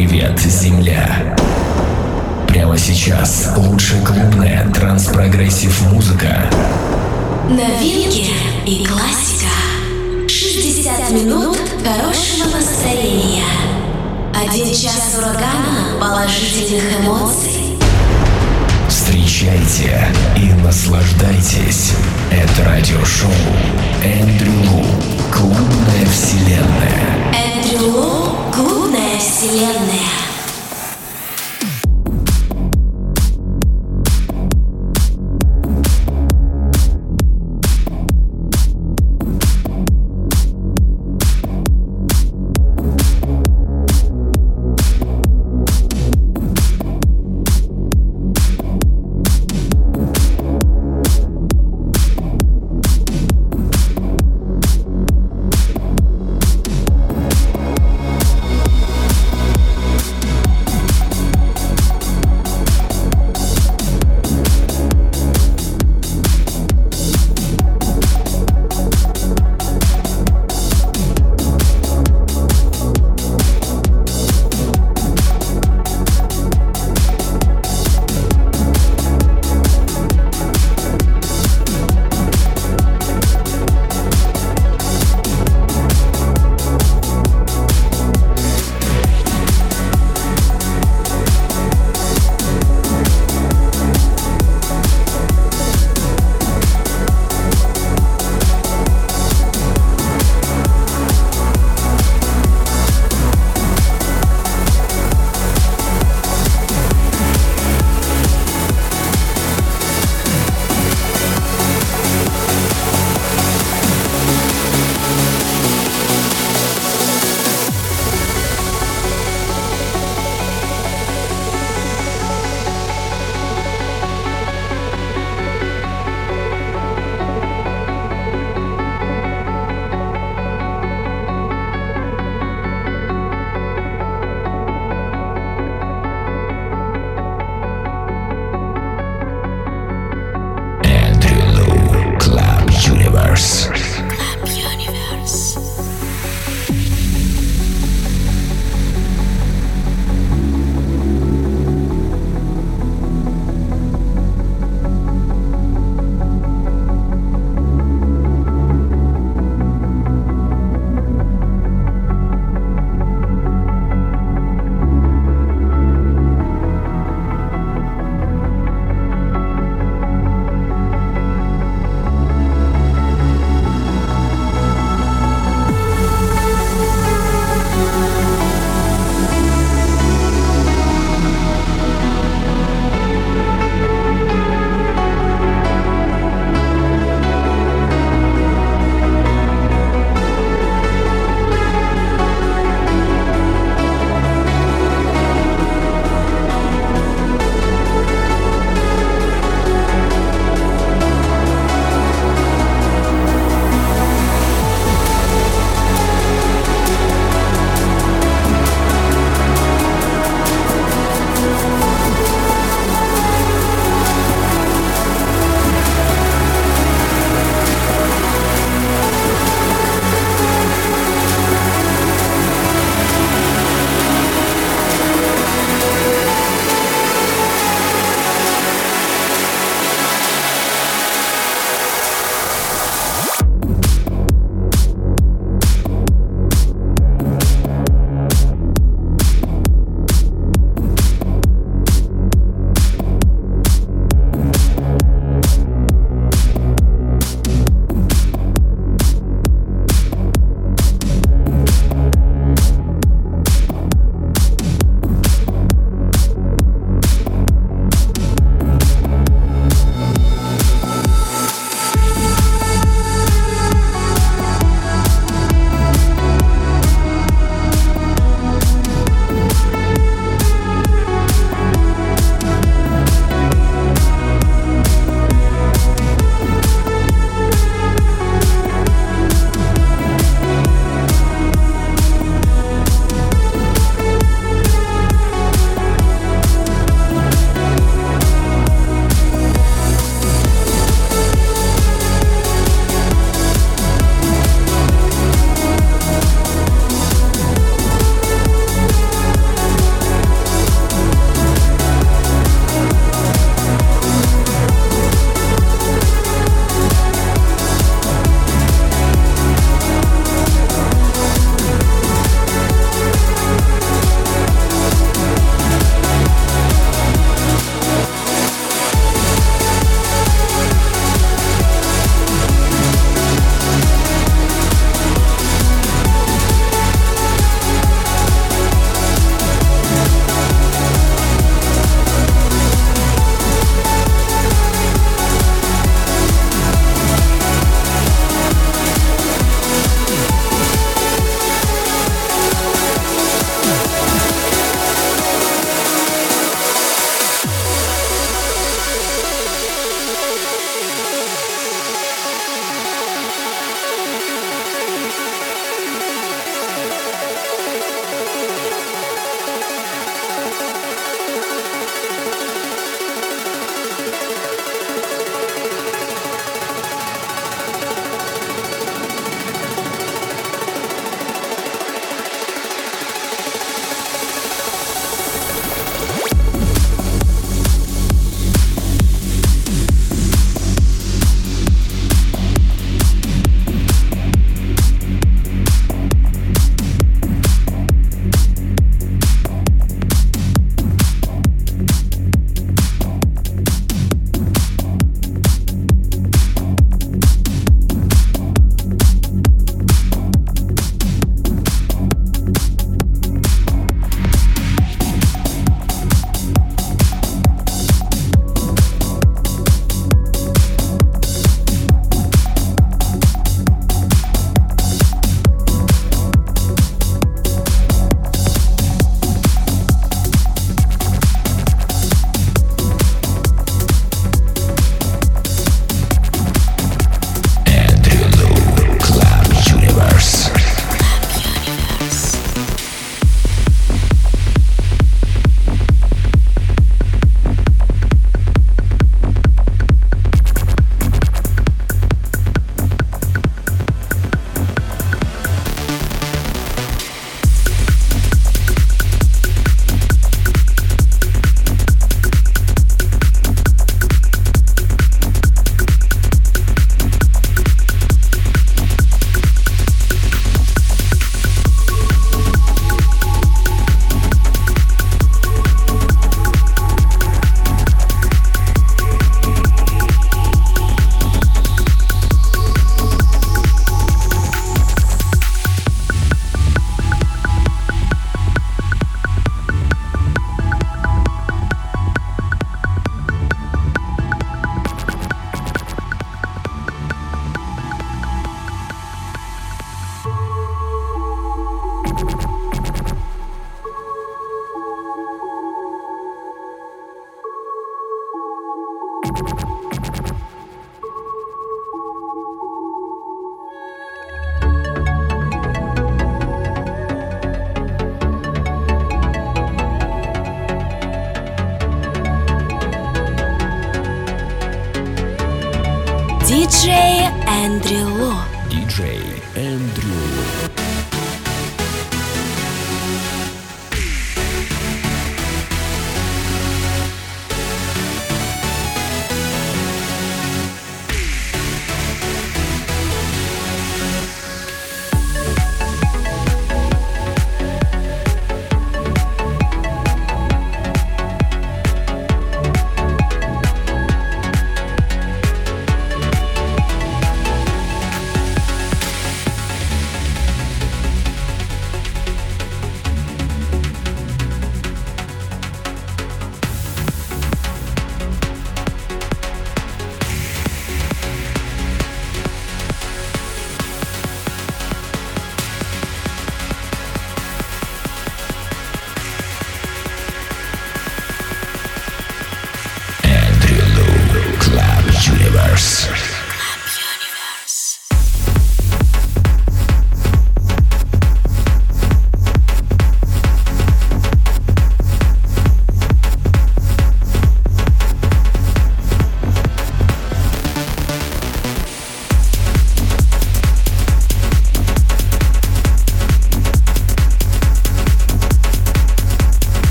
Привет, Земля! Прямо сейчас лучшая клубная транс-прогрессив музыка. Новинки и классика. 60 минут хорошего настроения. Один час урагана положительных эмоций. Встречайте и наслаждайтесь. Это радиошоу Andrew Lu. Клубная вселенная. Эндрю Лу, клубная вселенная.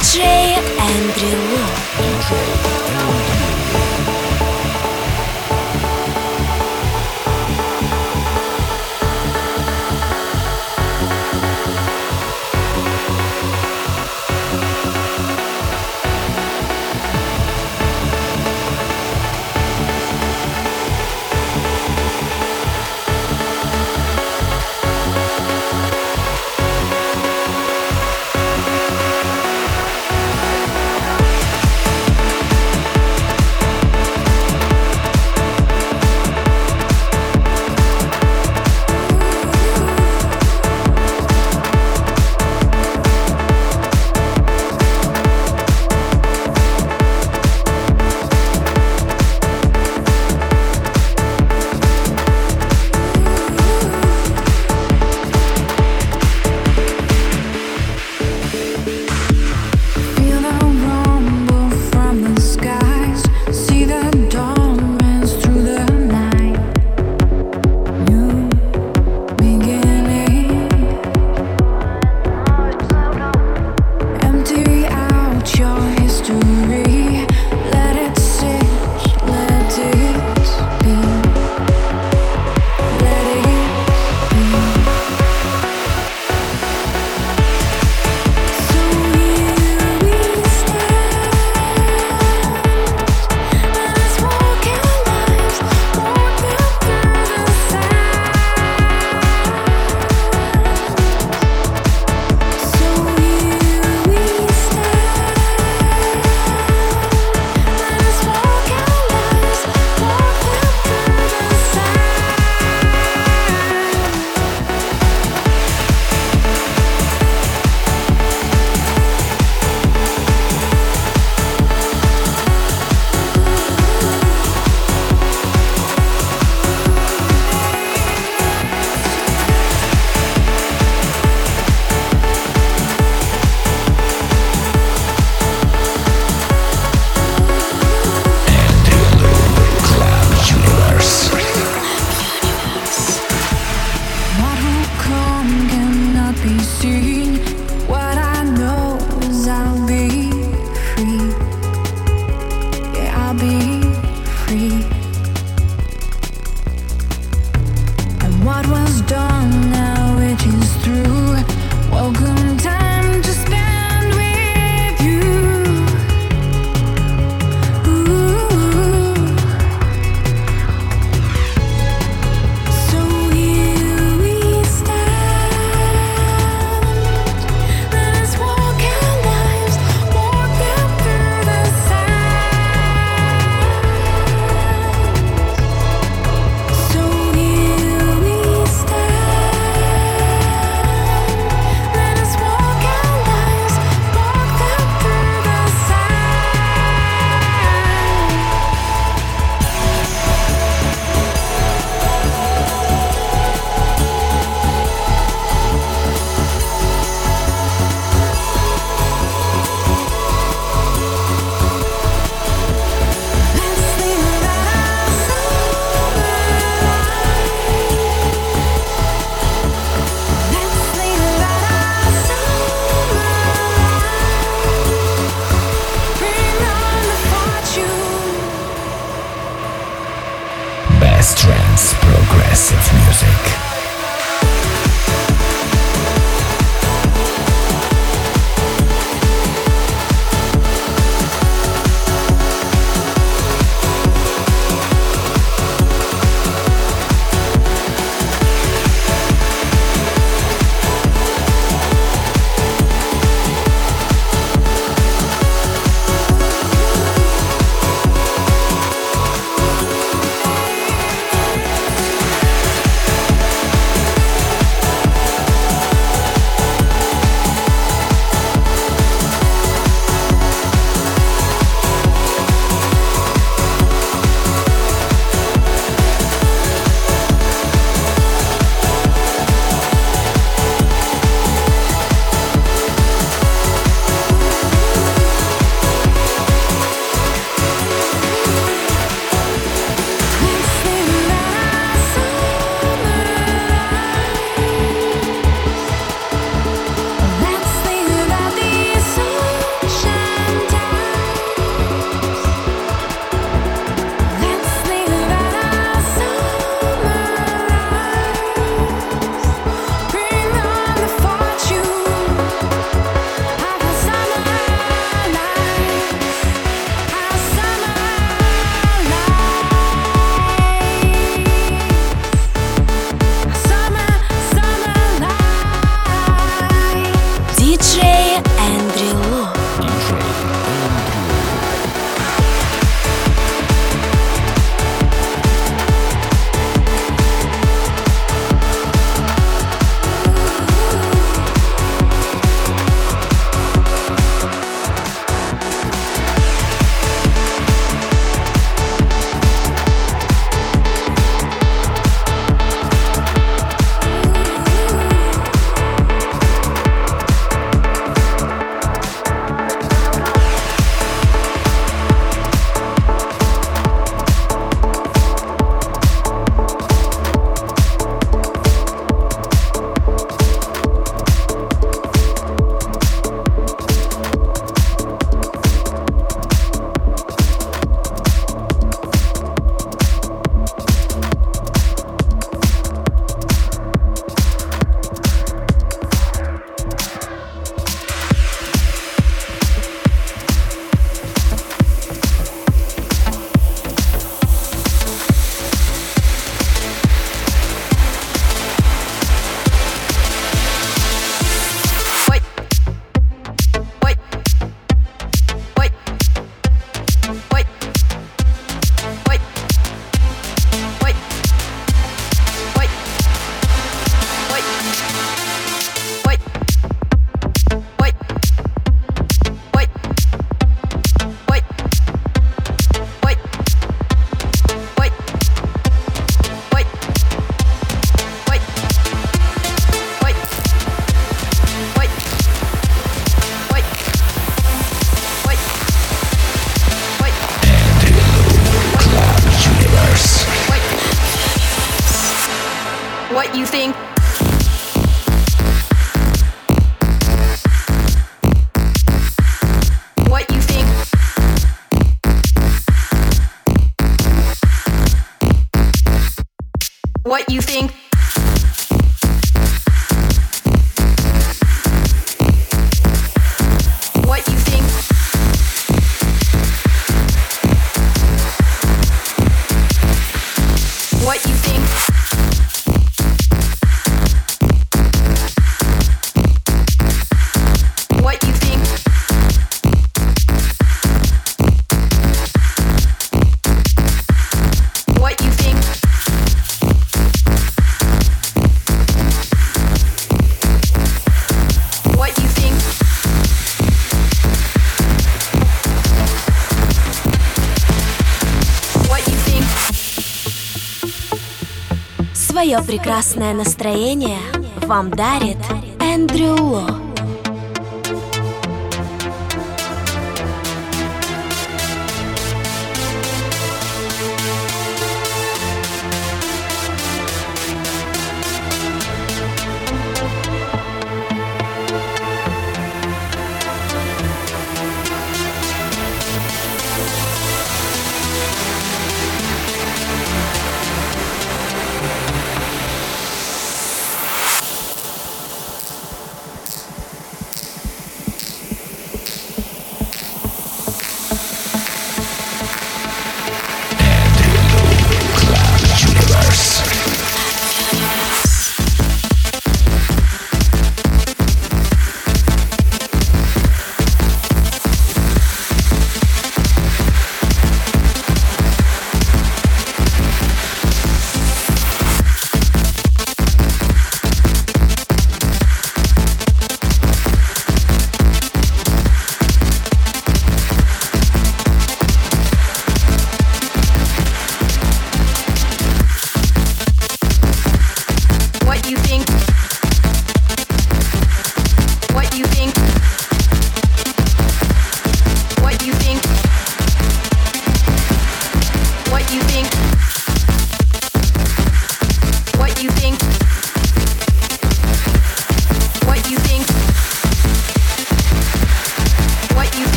Диджей Эндрю Лу. Свое прекрасное настроение вам дарит Эндрю Ло.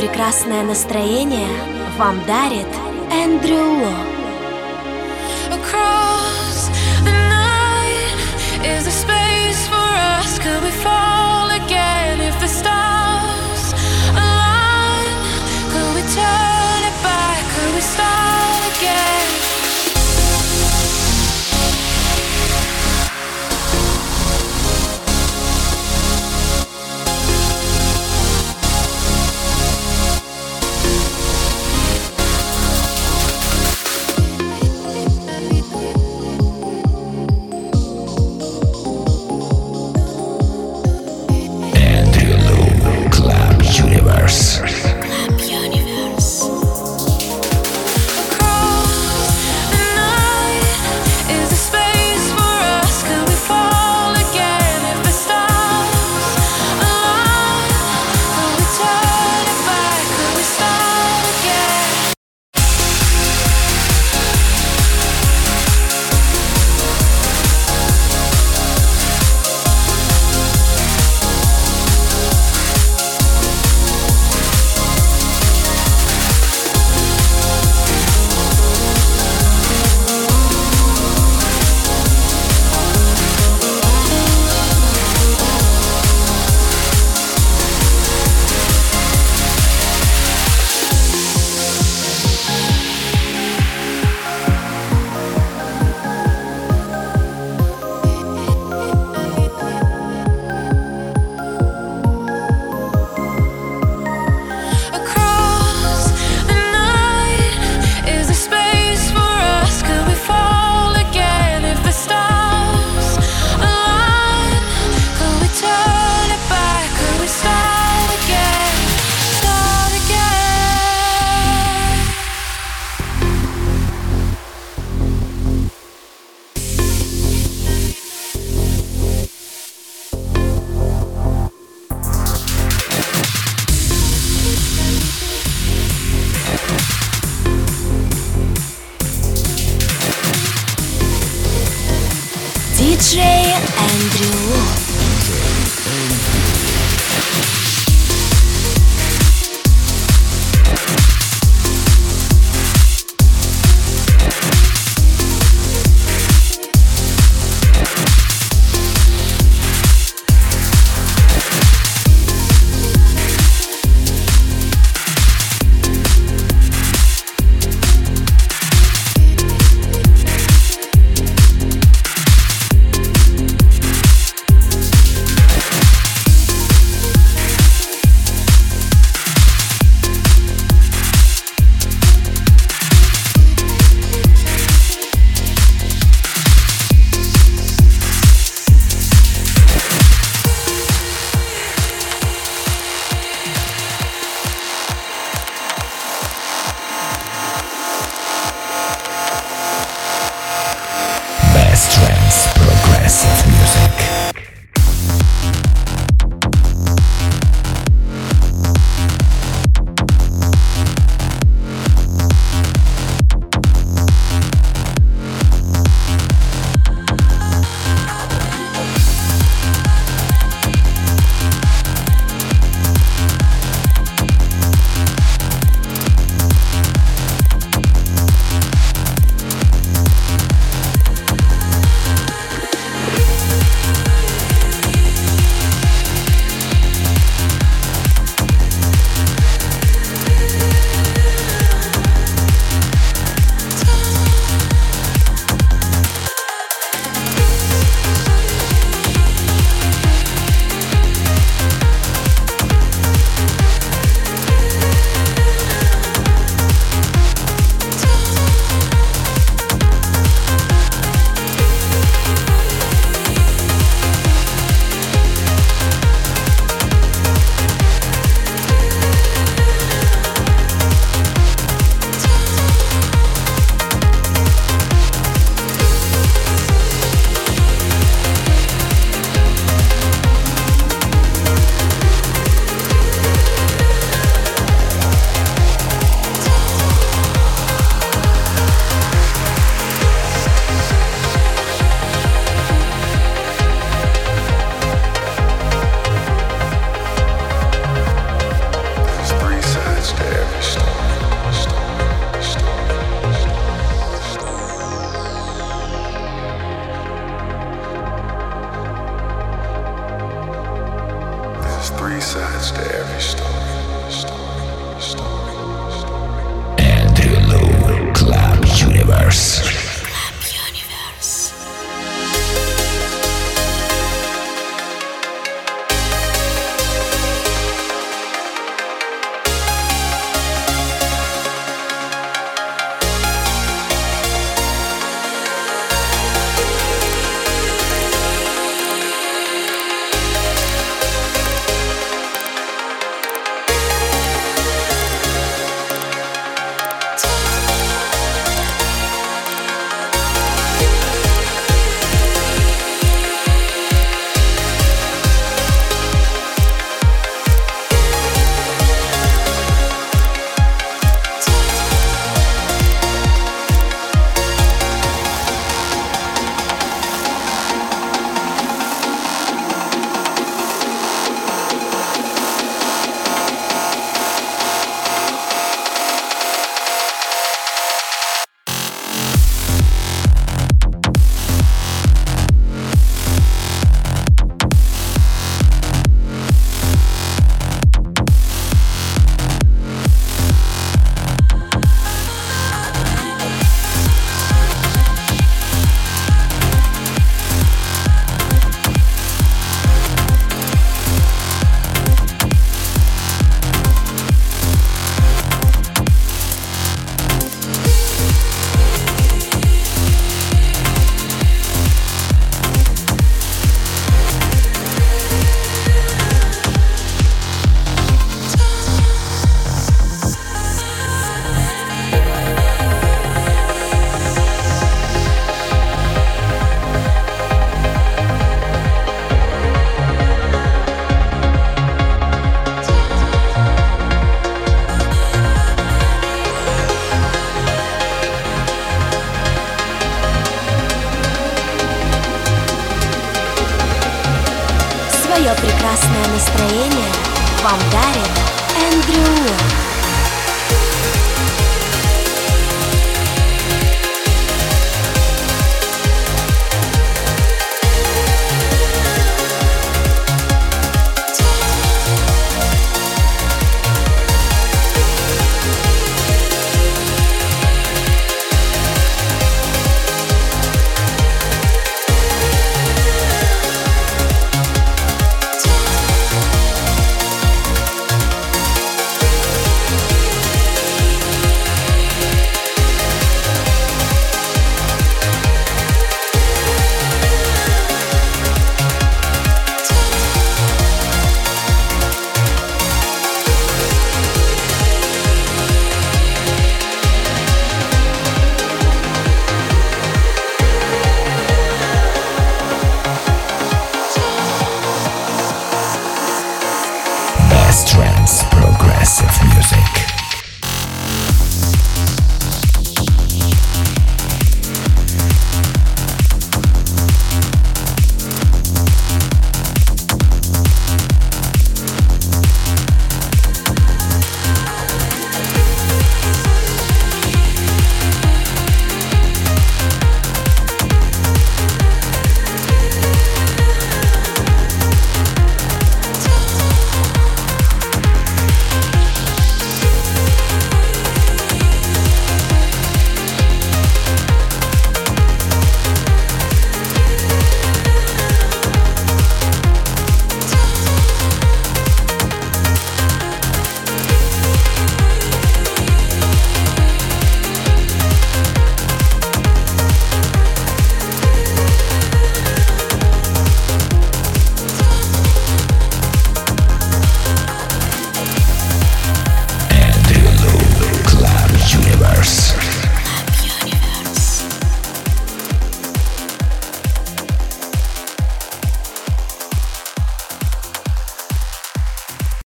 Прекрасное настроение вам дарит Эндрю Ло. Could we fall again if the stars